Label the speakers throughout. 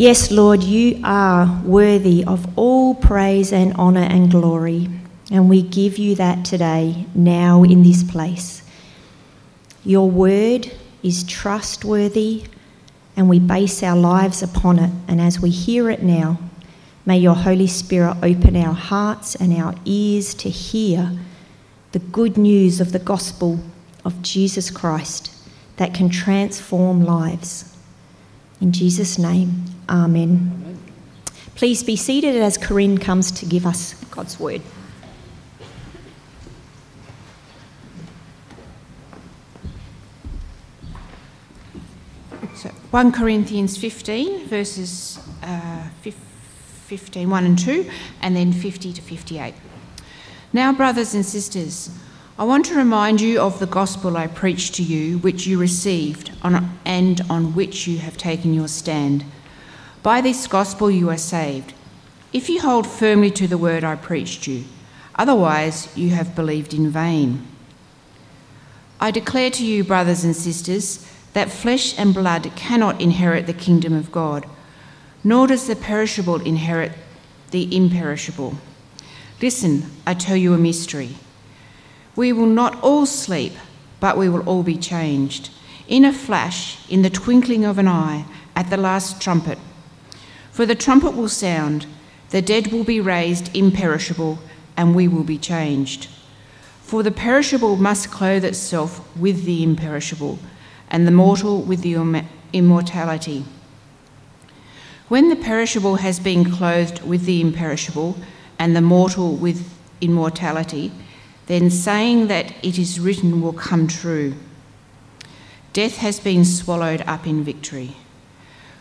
Speaker 1: Yes, Lord, you are worthy of all praise and honour and glory, and we give you that today, now in this place. Your word is trustworthy, and we base our lives upon it, and as we hear it now, may your Holy Spirit open our hearts and our ears to hear the good news of the gospel of Jesus Christ that can transform lives. In Jesus' name, Amen. Please be seated as Corinne comes to give us God's word.
Speaker 2: So 1 Corinthians 15, verses uh, 15, 1 and 2, and then 50 to 58. Now, brothers and sisters, I want to remind you of the gospel I preached to you, which you received, on, and on which you have taken your stand. By this gospel you are saved, if you hold firmly to the word I preached you. Otherwise, you have believed in vain. I declare to you, brothers and sisters, that flesh and blood cannot inherit the kingdom of God, nor does the perishable inherit the imperishable. Listen, I tell you a mystery. We will not all sleep, but we will all be changed. In a flash, in the twinkling of an eye, at the last trumpet. For the trumpet will sound, the dead will be raised imperishable, and we will be changed. For the perishable must clothe itself with the imperishable, and the mortal with the immortality. When the perishable has been clothed with the imperishable, and the mortal with immortality, then saying that it is written will come true. Death has been swallowed up in victory.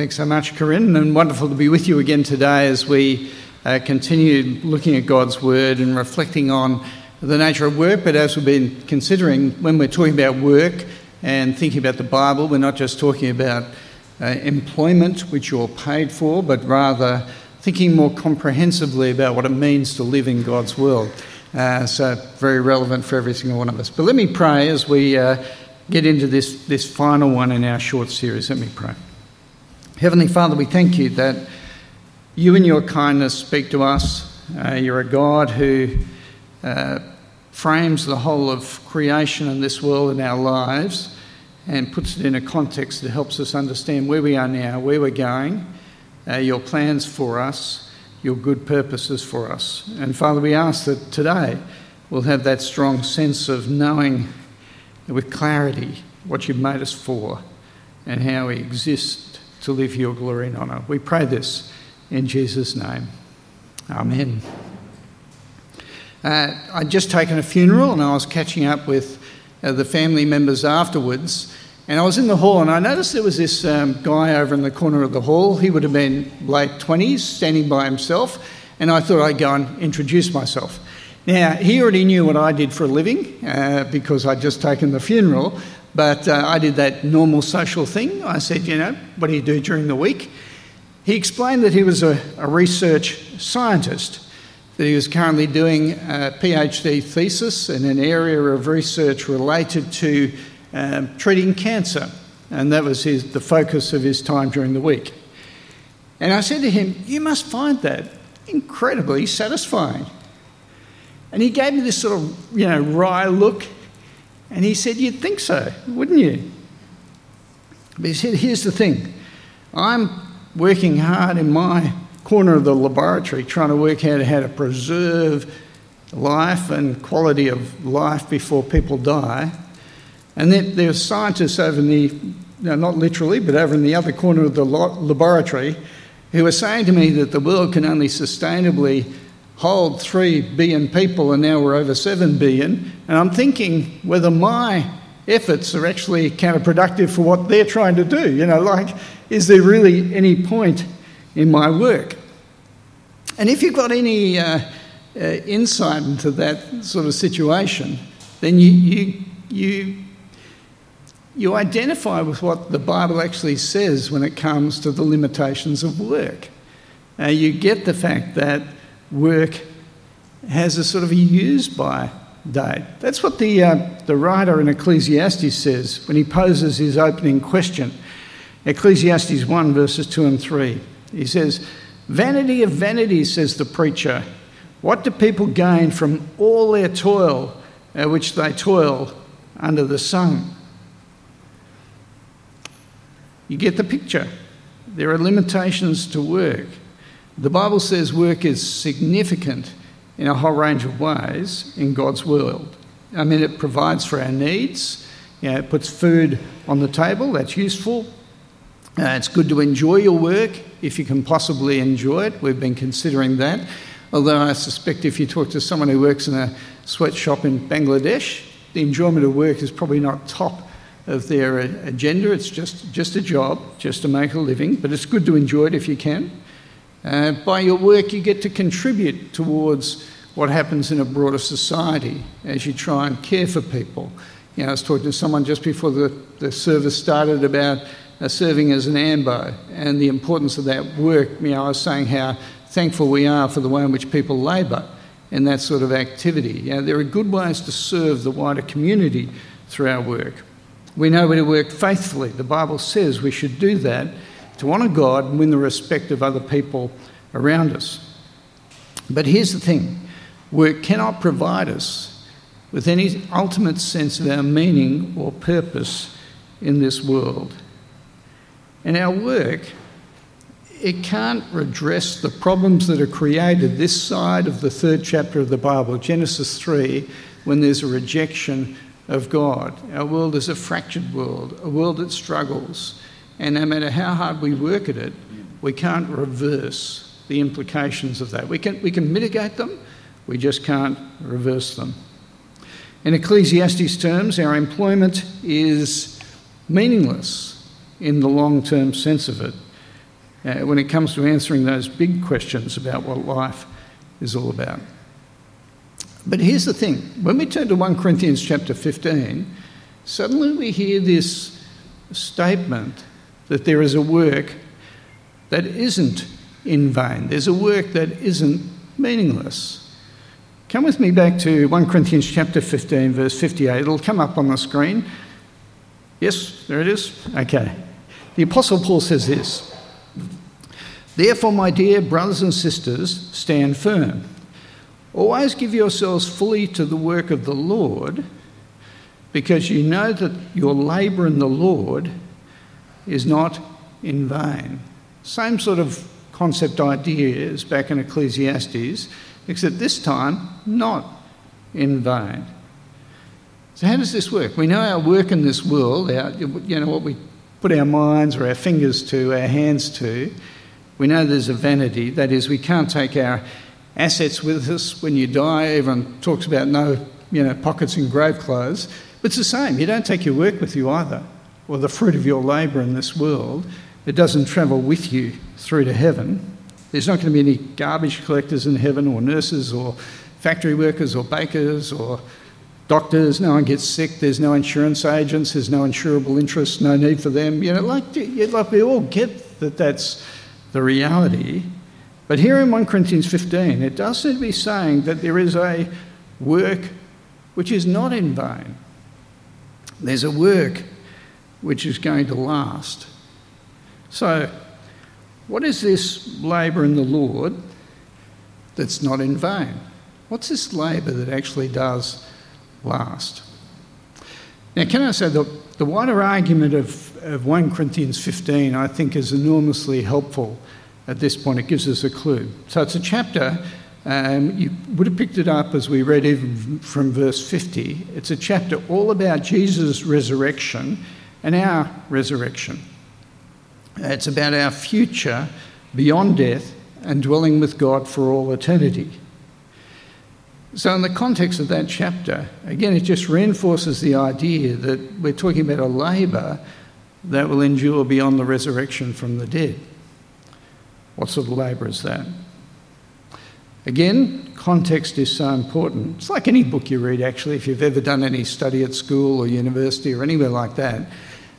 Speaker 3: Thanks so much, Corinne, and wonderful to be with you again today as we uh, continue looking at God's Word and reflecting on the nature of work. But as we've been considering, when we're talking about work and thinking about the Bible, we're not just talking about uh, employment, which you're paid for, but rather thinking more comprehensively about what it means to live in God's world. Uh, so, very relevant for every single one of us. But let me pray as we uh, get into this, this final one in our short series. Let me pray. Heavenly Father, we thank you that you in your kindness speak to us. Uh, you're a God who uh, frames the whole of creation and this world in our lives and puts it in a context that helps us understand where we are now, where we're going, uh, your plans for us, your good purposes for us. And Father, we ask that today we'll have that strong sense of knowing with clarity what you've made us for and how we exist to live your glory and honour. We pray this in Jesus' name. Amen. Uh, I'd just taken a funeral and I was catching up with uh, the family members afterwards. And I was in the hall and I noticed there was this um, guy over in the corner of the hall. He would have been late 20s, standing by himself. And I thought I'd go and introduce myself. Now, he already knew what I did for a living uh, because I'd just taken the funeral. But uh, I did that normal social thing. I said, you know, what do you do during the week? He explained that he was a, a research scientist, that he was currently doing a PhD thesis in an area of research related to um, treating cancer. And that was his, the focus of his time during the week. And I said to him, You must find that incredibly satisfying. And he gave me this sort of, you know, wry look. And he said, You'd think so, wouldn't you? But he said, Here's the thing I'm working hard in my corner of the laboratory trying to work out how to preserve life and quality of life before people die. And then there are scientists over in the, no, not literally, but over in the other corner of the laboratory who are saying to me that the world can only sustainably hold 3 billion people and now we're over 7 billion. And I'm thinking whether my efforts are actually counterproductive for what they're trying to do. You know, like, is there really any point in my work? And if you've got any uh, uh, insight into that sort of situation, then you, you, you, you identify with what the Bible actually says when it comes to the limitations of work. Uh, you get the fact that work has a sort of a use by date. That's what the, uh, the writer in Ecclesiastes says when he poses his opening question. Ecclesiastes 1, verses 2 and 3. He says, Vanity of vanities, says the preacher. What do people gain from all their toil at which they toil under the sun? You get the picture. There are limitations to work. The Bible says work is significant in a whole range of ways in God's world. I mean, it provides for our needs, you know, it puts food on the table, that's useful. Uh, it's good to enjoy your work if you can possibly enjoy it. We've been considering that. Although I suspect if you talk to someone who works in a sweatshop in Bangladesh, the enjoyment of work is probably not top of their agenda. It's just, just a job, just to make a living, but it's good to enjoy it if you can. Uh, by your work, you get to contribute towards what happens in a broader society as you try and care for people. You know, I was talking to someone just before the, the service started about uh, serving as an AMBO and the importance of that work. You know, I was saying how thankful we are for the way in which people labour in that sort of activity. You know, there are good ways to serve the wider community through our work. We know we to work faithfully. The Bible says we should do that to honour God and win the respect of other people around us. But here's the thing work cannot provide us with any ultimate sense of our meaning or purpose in this world. And our work, it can't redress the problems that are created this side of the third chapter of the Bible, Genesis 3, when there's a rejection of God. Our world is a fractured world, a world that struggles, and no matter how hard we work at it, we can't reverse the implications of that. We can, we can mitigate them, we just can't reverse them. In Ecclesiastes terms, our employment is meaningless in the long term sense of it uh, when it comes to answering those big questions about what life is all about. But here's the thing when we turn to 1 Corinthians chapter 15, suddenly we hear this statement that there is a work that isn't in vain. There's a work that isn't meaningless. Come with me back to 1 Corinthians chapter 15, verse 58. It'll come up on the screen. Yes, there it is. Okay. The Apostle Paul says this Therefore, my dear brothers and sisters, stand firm. Always give yourselves fully to the work of the Lord, because you know that your labour in the Lord is not in vain. Same sort of concept ideas back in Ecclesiastes, except this time not in vain. So, how does this work? We know our work in this world, our, you know, what we put our minds or our fingers to, our hands to. We know there's a vanity, that is, we can't take our assets with us when you die. Everyone talks about no you know, pockets in grave clothes. But it's the same, you don't take your work with you either or the fruit of your labour in this world, it doesn't travel with you through to heaven. There's not going to be any garbage collectors in heaven, or nurses, or factory workers, or bakers, or doctors. No one gets sick. There's no insurance agents. There's no insurable interest. No need for them. You know, like, like we all get that that's the reality. But here in 1 Corinthians 15, it does seem to be saying that there is a work which is not in vain. There's a work which is going to last. So, what is this labour in the Lord that's not in vain? What's this labour that actually does last? Now, can I say the, the wider argument of, of 1 Corinthians 15 I think is enormously helpful at this point. It gives us a clue. So, it's a chapter um, you would have picked it up as we read even from verse 50. It's a chapter all about Jesus' resurrection and our resurrection. It's about our future beyond death and dwelling with God for all eternity. So, in the context of that chapter, again, it just reinforces the idea that we're talking about a labour that will endure beyond the resurrection from the dead. What sort of labour is that? Again, context is so important. It's like any book you read, actually. If you've ever done any study at school or university or anywhere like that,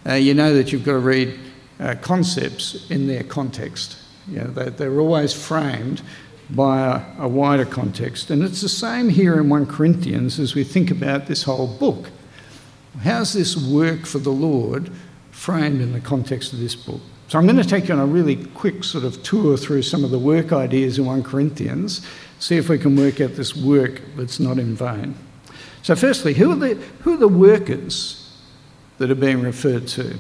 Speaker 3: uh, you know that you've got to read uh, concepts in their context. You know, they, they're always framed by a, a wider context. And it's the same here in 1 Corinthians as we think about this whole book. How's this work for the Lord framed in the context of this book? So I'm going to take you on a really quick sort of tour through some of the work ideas in 1 Corinthians, see if we can work out this work that's not in vain. So, firstly, who are the, who are the workers that are being referred to?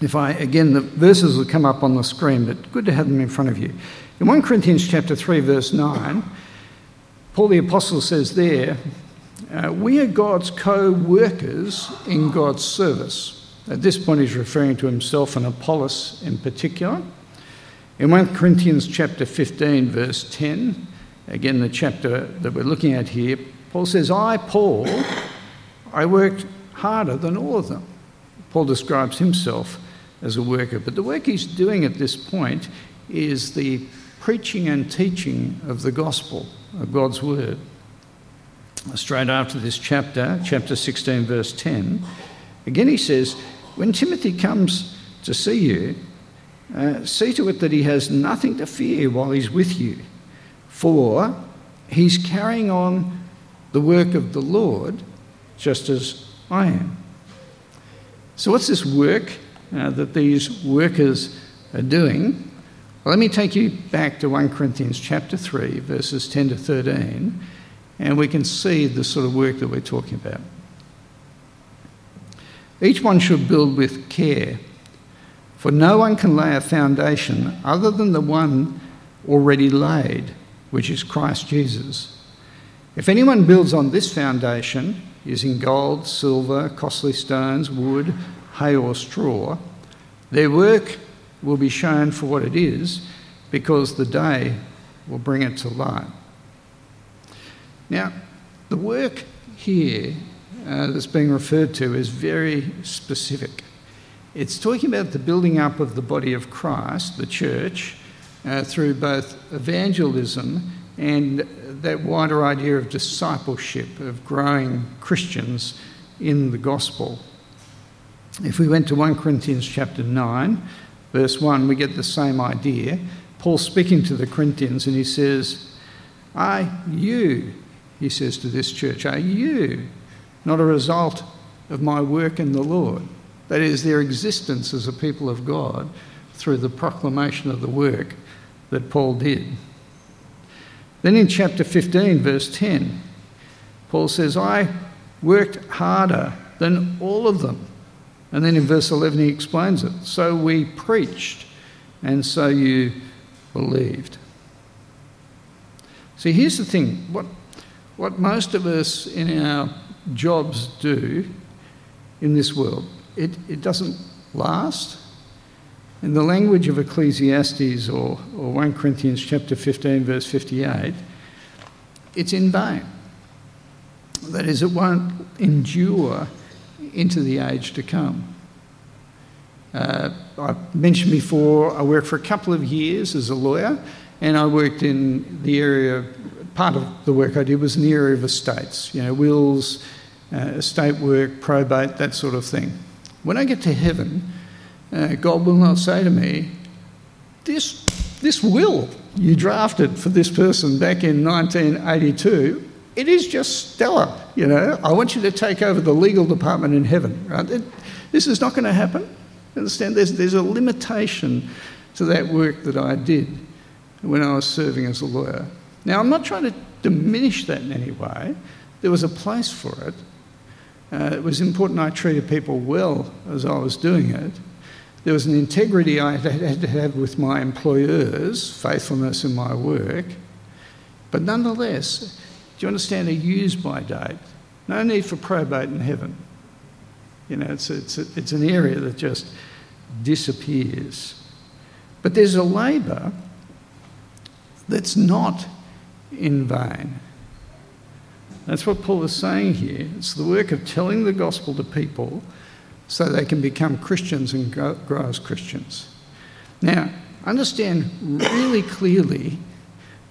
Speaker 3: If I, again, the verses will come up on the screen, but good to have them in front of you. In 1 Corinthians chapter 3, verse 9, Paul the Apostle says there, uh, We are God's co workers in God's service. At this point, he's referring to himself and Apollos in particular. In 1 Corinthians chapter 15, verse 10, again, the chapter that we're looking at here, Paul says, I, Paul, I worked harder than all of them. Paul describes himself as a worker, but the work he's doing at this point is the preaching and teaching of the gospel, of God's word. Straight after this chapter, chapter 16, verse 10, again he says, When Timothy comes to see you, uh, see to it that he has nothing to fear while he's with you, for he's carrying on the work of the Lord just as I am. So, what's this work uh, that these workers are doing? Well, let me take you back to 1 Corinthians chapter 3, verses 10 to 13, and we can see the sort of work that we're talking about. Each one should build with care, for no one can lay a foundation other than the one already laid, which is Christ Jesus. If anyone builds on this foundation using gold, silver, costly stones, wood, hay, or straw, their work will be shown for what it is because the day will bring it to light. Now, the work here uh, that's being referred to is very specific. It's talking about the building up of the body of Christ, the church, uh, through both evangelism and that wider idea of discipleship, of growing Christians in the gospel. If we went to 1 Corinthians chapter 9, verse 1, we get the same idea. Paul speaking to the Corinthians, and he says, Are you, he says to this church, are you not a result of my work in the Lord? That is, their existence as a people of God through the proclamation of the work that Paul did. Then in chapter 15, verse 10, Paul says, I worked harder than all of them and then in verse 11, he explains it. So we preached, and so you believed. See, here's the thing what, what most of us in our jobs do in this world, it, it doesn't last. In the language of Ecclesiastes or, or 1 Corinthians chapter 15, verse 58, it's in vain. That is, it won't endure into the age to come. Uh, I mentioned before, I worked for a couple of years as a lawyer, and I worked in the area, part of the work I did was in the area of estates, you know, wills, uh, estate work, probate, that sort of thing. When I get to heaven, uh, God will not say to me, this, this will you drafted for this person back in 1982 it is just stellar. You know, I want you to take over the legal department in heaven. Right? It, this is not going to happen. Understand? There's, there's a limitation to that work that I did when I was serving as a lawyer. Now, I'm not trying to diminish that in any way. There was a place for it. Uh, it was important I treated people well as I was doing it. There was an integrity I had to have with my employers, faithfulness in my work. But nonetheless, do you understand a use by date? No need for probate in heaven. You know, it's, it's, it's an area that just disappears. But there's a labour that's not in vain. That's what Paul is saying here. It's the work of telling the gospel to people so they can become Christians and grow, as Christians. Now, understand really clearly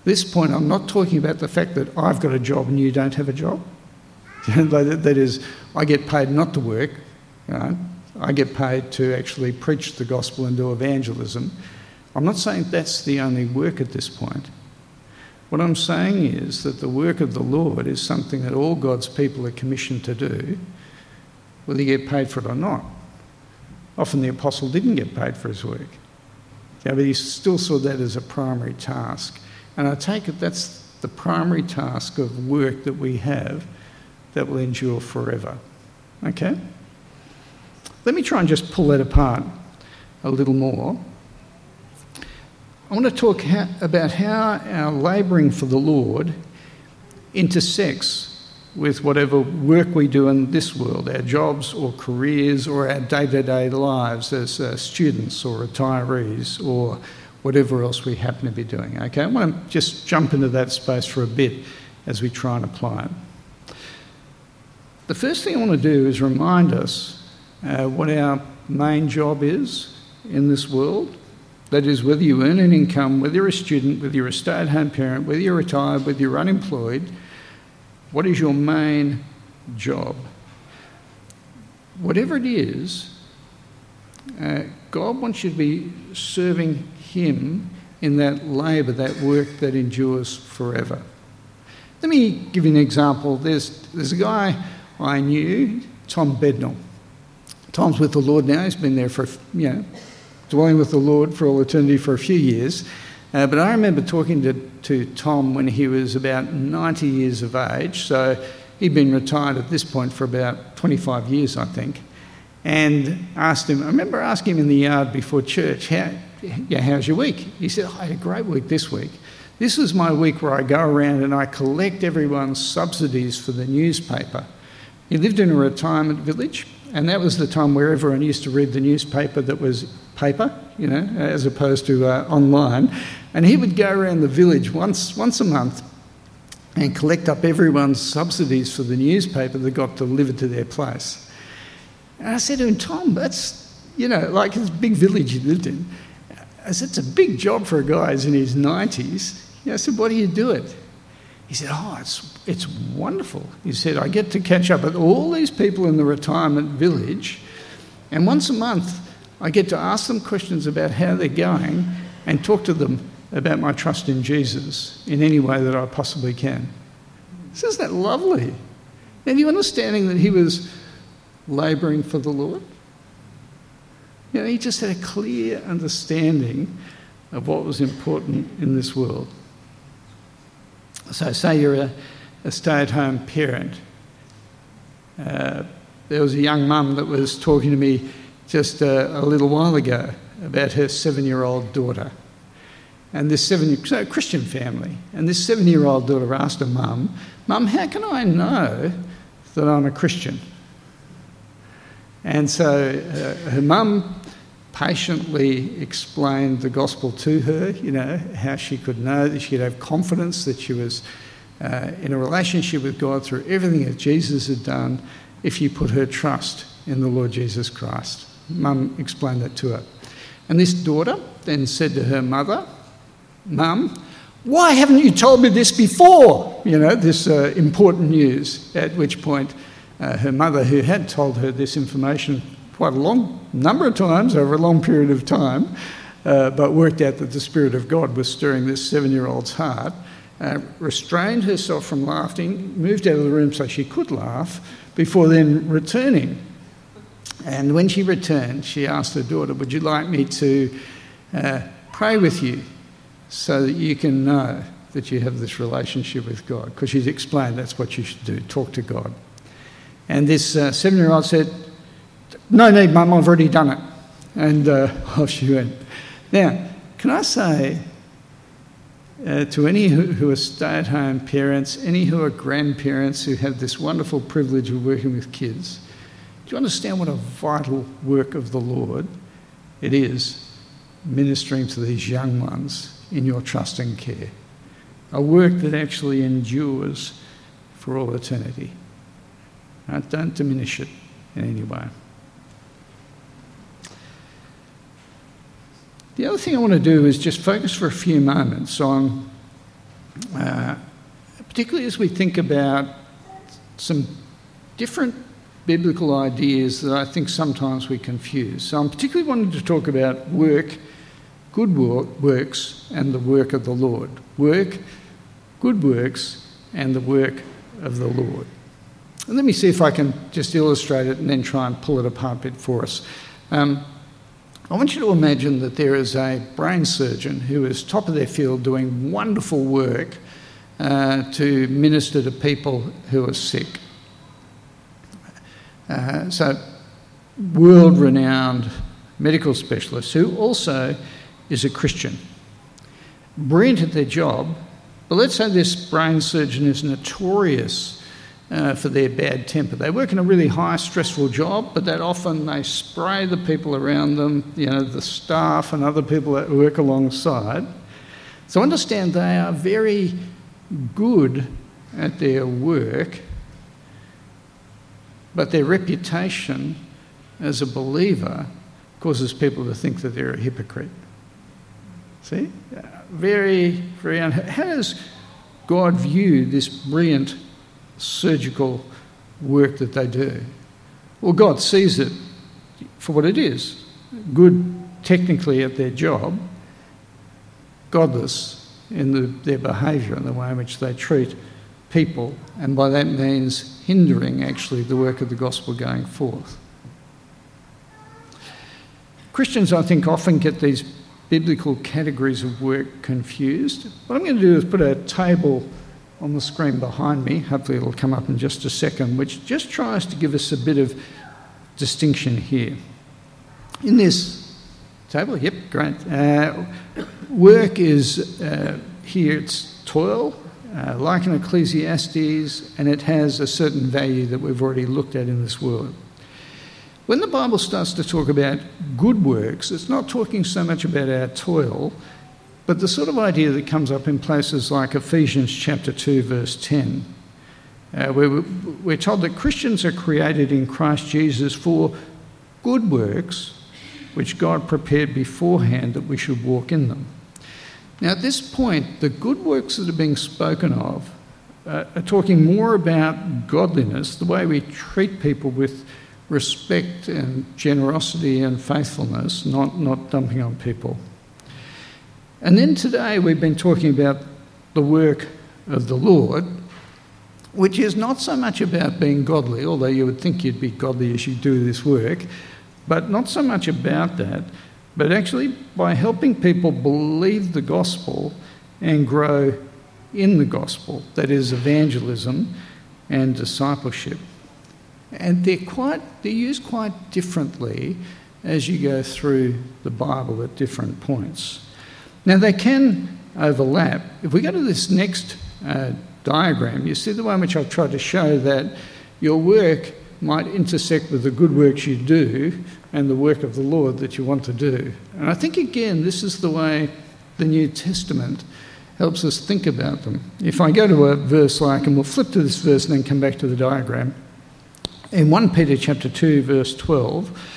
Speaker 3: this point, I'm not talking about the fact that I've got a job and you don't have a job. that is, I get paid not to work. I get paid to actually preach the gospel and do evangelism. I'm not saying that's the only work at this point. What I'm saying is that the work of the Lord is something that all God's people are commissioned to do, whether you get paid for it or not. Often the apostle didn't get paid for his work, yeah, but he still saw that as a primary task. And I take it that's the primary task of work that we have that will endure forever. Okay? Let me try and just pull that apart a little more. I want to talk about how our labouring for the Lord intersects with whatever work we do in this world, our jobs or careers or our day to day lives as uh, students or retirees or whatever else we happen to be doing. Okay, I want to just jump into that space for a bit as we try and apply it. The first thing I want to do is remind us uh, what our main job is in this world. That is, whether you earn an income, whether you're a student, whether you're a stay at home parent, whether you're retired, whether you're unemployed, what is your main job? Whatever it is, uh, God wants you to be serving him in that labour, that work that endures forever. Let me give you an example. There's, there's a guy I knew, Tom Bednall. Tom's with the Lord now. He's been there for, you know, dwelling with the Lord for all eternity for a few years. Uh, but I remember talking to, to Tom when he was about 90 years of age. So he'd been retired at this point for about 25 years, I think. And asked him, I remember asking him in the yard before church, how, yeah, how's your week? He said, oh, I had a great week this week. This is my week where I go around and I collect everyone's subsidies for the newspaper. He lived in a retirement village, and that was the time where everyone used to read the newspaper that was paper, you know, as opposed to uh, online. And he would go around the village once, once a month and collect up everyone's subsidies for the newspaper that got delivered to their place. And I said to him, Tom, that's, you know, like this big village he lived in. I said, it's a big job for a guy who's in his 90s. I said, what do you do it? He said, oh, it's, it's wonderful. He said, I get to catch up with all these people in the retirement village, and once a month I get to ask them questions about how they're going and talk to them about my trust in Jesus in any way that I possibly can. Isn't that lovely? And you understanding that he was labouring for the Lord? You know, he just had a clear understanding of what was important in this world. So, say you're a, a stay at home parent. Uh, there was a young mum that was talking to me just a, a little while ago about her seven year old daughter. And this seven so Christian family. And this seven year old daughter asked her mum, Mum, how can I know that I'm a Christian? And so uh, her mum patiently explained the gospel to her, you know, how she could know that she'd have confidence that she was uh, in a relationship with God through everything that Jesus had done if you put her trust in the Lord Jesus Christ. Mum explained that to her. And this daughter then said to her mother, Mum, why haven't you told me this before? You know, this uh, important news. At which point, uh, her mother, who had told her this information quite a long number of times over a long period of time, uh, but worked out that the Spirit of God was stirring this seven year old's heart, uh, restrained herself from laughing, moved out of the room so she could laugh, before then returning. And when she returned, she asked her daughter, Would you like me to uh, pray with you so that you can know that you have this relationship with God? Because she's explained that's what you should do talk to God. And this uh, seven year old said, no need, Mum, I've already done it. And uh, off she went. Now, can I say uh, to any who, who are stay at home parents, any who are grandparents who have this wonderful privilege of working with kids, do you understand what a vital work of the Lord it is ministering to these young ones in your trust and care? A work that actually endures for all eternity. Right? Don't diminish it in any way. The other thing I want to do is just focus for a few moments on, uh, particularly as we think about some different biblical ideas that I think sometimes we confuse. So I'm particularly wanting to talk about work, good work, works, and the work of the Lord. Work, good works, and the work of the Lord. And let me see if I can just illustrate it and then try and pull it apart a bit for us. Um, I want you to imagine that there is a brain surgeon who is top of their field doing wonderful work uh, to minister to people who are sick. Uh, so, world renowned medical specialist who also is a Christian. Brilliant at their job, but let's say this brain surgeon is notorious uh, for their bad temper. They work in a really high, stressful job, but that often they spray the people around them, you know, the staff and other people that work alongside. So understand they are very good at their work, but their reputation as a believer causes people to think that they're a hypocrite. See? Very, very. Un- How does God view this brilliant surgical work that they do. Well, God sees it for what it is good technically at their job, godless in the, their behaviour and the way in which they treat people, and by that means hindering actually the work of the gospel going forth. Christians, I think, often get these biblical categories of work confused. What I'm going to do is put a table on the screen behind me. Hopefully, it'll come up in just a second, which just tries to give us a bit of distinction here. In this table, yep, great. Uh, work is uh, here, it's toil, uh, like in Ecclesiastes, and it has a certain value that we've already looked at in this world. When the Bible starts to talk about good works, it's not talking so much about our toil but the sort of idea that comes up in places like Ephesians chapter 2, verse 10, uh, where we're told that Christians are created in Christ Jesus for good works, which God prepared beforehand that we should walk in them. Now, at this point, the good works that are being spoken of uh, are talking more about godliness, the way we treat people with respect and generosity and faithfulness, not, not dumping on people. And then today we've been talking about the work of the Lord, which is not so much about being godly, although you would think you'd be godly as you do this work, but not so much about that, but actually by helping people believe the gospel and grow in the gospel, that is, evangelism and discipleship. And they're quite they're used quite differently as you go through the Bible at different points. Now, they can overlap. If we go to this next uh, diagram, you see the one which I've tried to show that your work might intersect with the good works you do and the work of the Lord that you want to do. And I think, again, this is the way the New Testament helps us think about them. If I go to a verse like, and we'll flip to this verse and then come back to the diagram. In 1 Peter chapter 2, verse 12,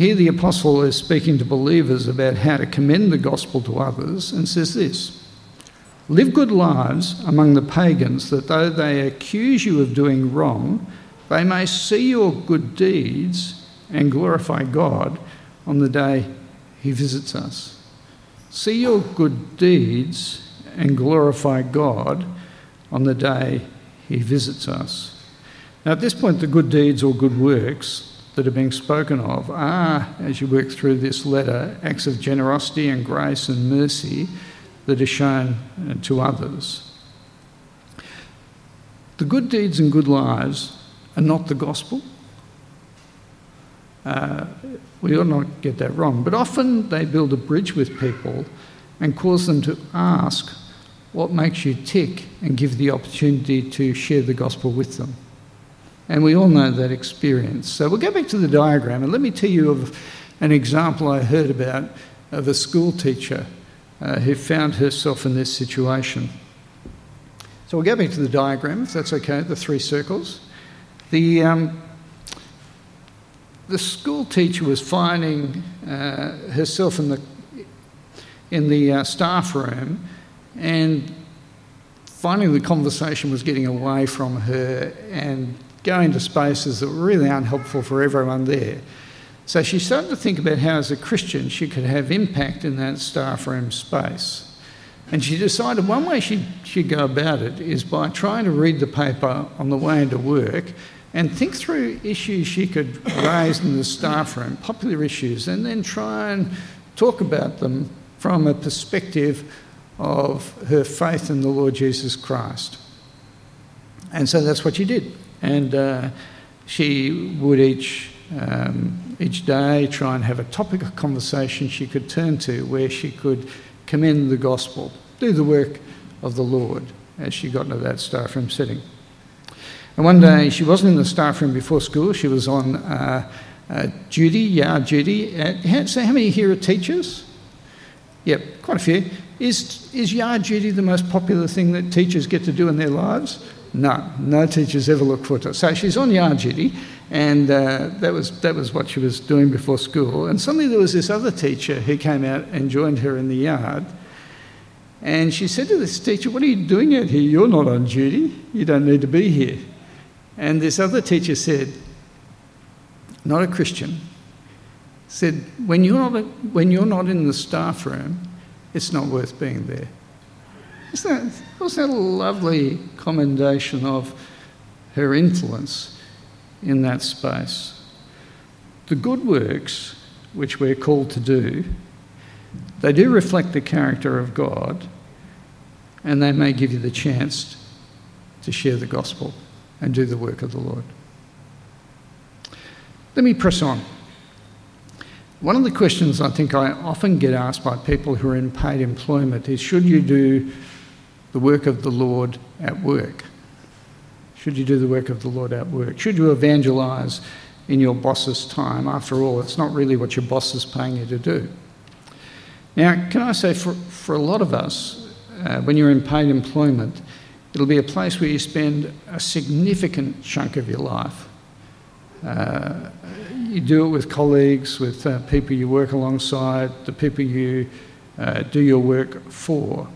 Speaker 3: here, the apostle is speaking to believers about how to commend the gospel to others and says this Live good lives among the pagans, that though they accuse you of doing wrong, they may see your good deeds and glorify God on the day he visits us. See your good deeds and glorify God on the day he visits us. Now, at this point, the good deeds or good works that are being spoken of are, as you work through this letter, acts of generosity and grace and mercy that are shown uh, to others. The good deeds and good lives are not the gospel. Uh, we ought not get that wrong, but often they build a bridge with people and cause them to ask what makes you tick and give the opportunity to share the gospel with them. And we all know that experience. So we'll go back to the diagram and let me tell you of an example I heard about of a school teacher uh, who found herself in this situation. So we'll go back to the diagram, if that's okay, the three circles. The, um, the school teacher was finding uh, herself in the, in the uh, staff room and finding the conversation was getting away from her and going to spaces that were really unhelpful for everyone there. So she started to think about how, as a Christian, she could have impact in that staff room space. And she decided one way she, she'd go about it is by trying to read the paper on the way into work and think through issues she could raise in the staff room, popular issues, and then try and talk about them from a perspective of her faith in the Lord Jesus Christ. And so that's what she did. And uh, she would each, um, each day try and have a topic of conversation she could turn to where she could commend the gospel, do the work of the Lord as she got into that staff room setting. And one day she wasn't in the staff room before school, she was on uh, uh, duty, yard duty. So, how many here are teachers? Yep, quite a few. Is, is yard duty the most popular thing that teachers get to do in their lives? No, no teachers ever look for her. So she's on yard duty, and uh, that, was, that was what she was doing before school. And suddenly there was this other teacher who came out and joined her in the yard. And she said to this teacher, What are you doing out here? You're not on duty. You don't need to be here. And this other teacher said, Not a Christian, said, When you're not, when you're not in the staff room, it's not worth being there. Isn't that, wasn't that a lovely commendation of her influence? in that space. The good works, which we're called to do, they do reflect the character of God, and they may give you the chance to share the gospel and do the work of the Lord. Let me press on. One of the questions I think I often get asked by people who are in paid employment is should you do the work of the Lord at work? Should you do the work of the Lord at work? Should you evangelize in your boss's time? After all, it's not really what your boss is paying you to do. Now, can I say for, for a lot of us, uh, when you're in paid employment, it'll be a place where you spend a significant chunk of your life. Uh, you do it with colleagues, with uh, people you work alongside, the people you uh, do your work for.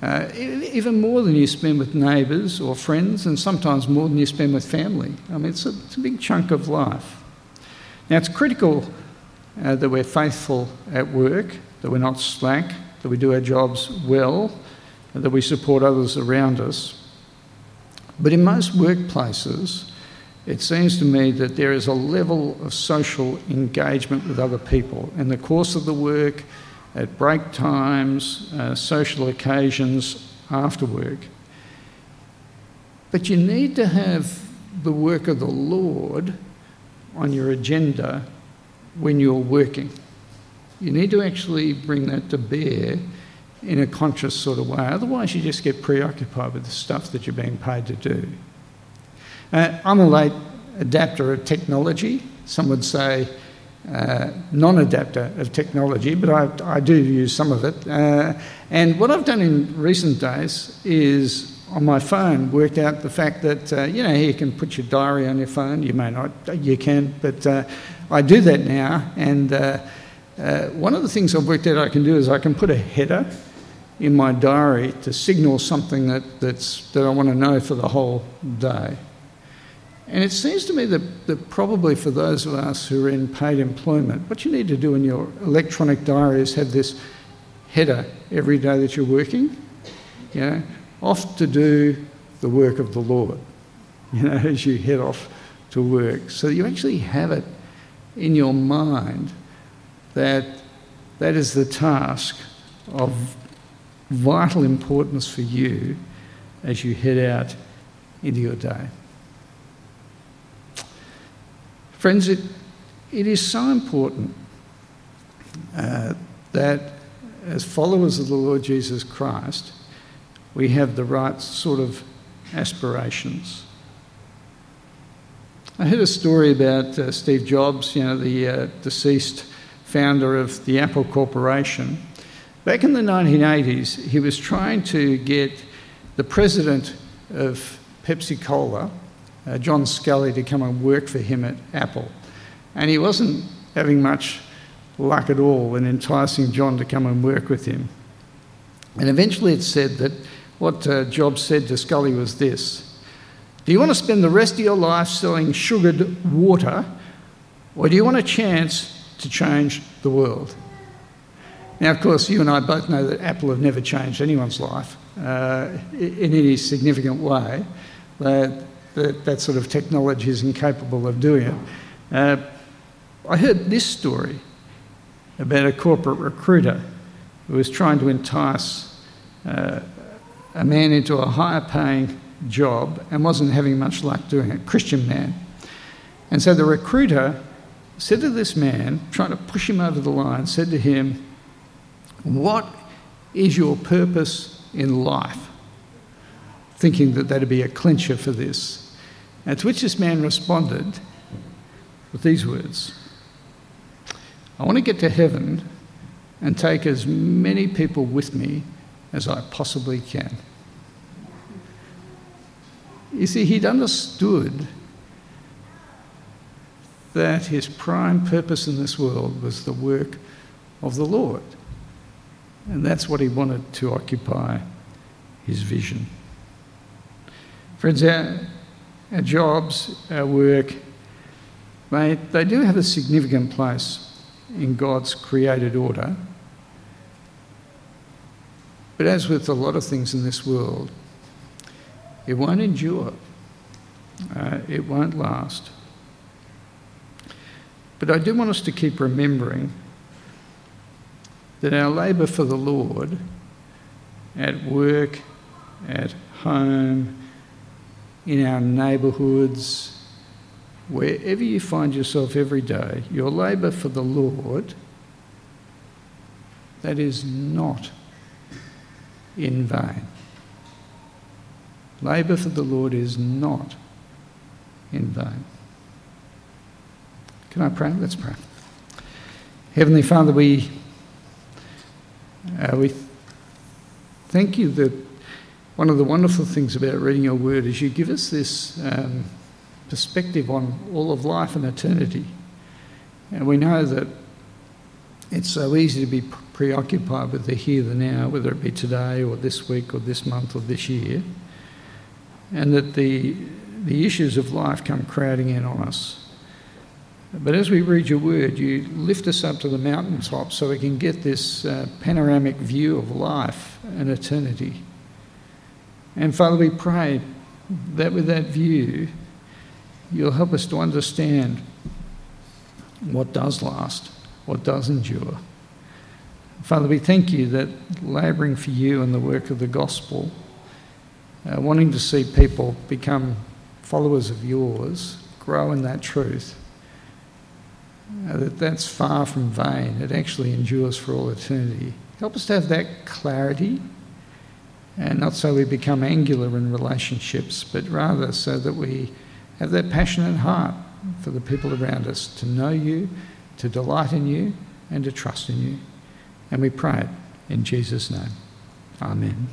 Speaker 3: Uh, even more than you spend with neighbours or friends, and sometimes more than you spend with family. I mean, it's a, it's a big chunk of life. Now, it's critical uh, that we're faithful at work, that we're not slack, that we do our jobs well, that we support others around us. But in most workplaces, it seems to me that there is a level of social engagement with other people in the course of the work at break times, uh, social occasions, after work. But you need to have the work of the Lord on your agenda when you're working. You need to actually bring that to bear in a conscious sort of way. Otherwise, you just get preoccupied with the stuff that you're being paid to do. Uh, I'm a late adapter of technology. Some would say uh, non adapter of technology, but I, I, do use some of it. Uh, and what I've done in recent days is on my phone worked out the fact that, uh, you know, you can put your diary on your phone. You may not, you can, but uh, I do that now. And uh, uh, one of the things I've worked out I can do is I can put a header in my diary to signal something that, that's, that I want to know for the whole day. And it seems to me that, that, probably for those of us who are in paid employment, what you need to do in your electronic diary is have this header every day that you're working, you know, off to do the work of the Lord, you know, as you head off to work. So you actually have it in your mind that that is the task of vital importance for you as you head out into your day. Friends, it, it is so important uh, that as followers of the Lord Jesus Christ, we have the right sort of aspirations. I heard a story about uh, Steve Jobs, you know, the uh, deceased founder of the Apple Corporation. Back in the 1980s, he was trying to get the president of Pepsi Cola, uh, John Sculley, to come and work for him at Apple. And he wasn't having much luck at all in enticing John to come and work with him. And eventually it said that what uh, Jobs said to Sculley was this Do you want to spend the rest of your life selling sugared water, or do you want a chance to change the world? Now, of course, you and I both know that Apple have never changed anyone's life uh, in any significant way. That, that, that sort of technology is incapable of doing it. Uh, I heard this story about a corporate recruiter who was trying to entice uh, a man into a higher paying job and wasn't having much luck doing it, Christian man. And so the recruiter said to this man, trying to push him over the line, said to him, What is your purpose in life? Thinking that that'd be a clincher for this. And to which this man responded with these words I want to get to heaven and take as many people with me as I possibly can. You see, he'd understood that his prime purpose in this world was the work of the Lord. And that's what he wanted to occupy his vision. Friends, our, our jobs, our work, they, they do have a significant place in God's created order. But as with a lot of things in this world, it won't endure, uh, it won't last. But I do want us to keep remembering that our labour for the Lord at work, at home, in our neighbourhoods, wherever you find yourself every day, your labour for the Lord, that is not in vain. Labour for the Lord is not in vain. Can I pray? Let's pray. Heavenly Father, we, uh, we thank you that one of the wonderful things about reading your word is you give us this um, perspective on all of life and eternity. And we know that it's so easy to be preoccupied with the here, the now, whether it be today or this week or this month or this year, and that the, the issues of life come crowding in on us. But as we read your word, you lift us up to the mountaintop so we can get this uh, panoramic view of life and eternity. And Father, we pray that with that view, you'll help us to understand what does last, what does endure. Father, we thank you that labouring for you and the work of the gospel, uh, wanting to see people become followers of yours, grow in that truth, uh, that that's far from vain. It actually endures for all eternity. Help us to have that clarity, and not so we become angular in relationships, but rather so that we have that passionate heart for the people around us to know you, to delight in you, and to trust in you. And we pray it in Jesus' name. Amen.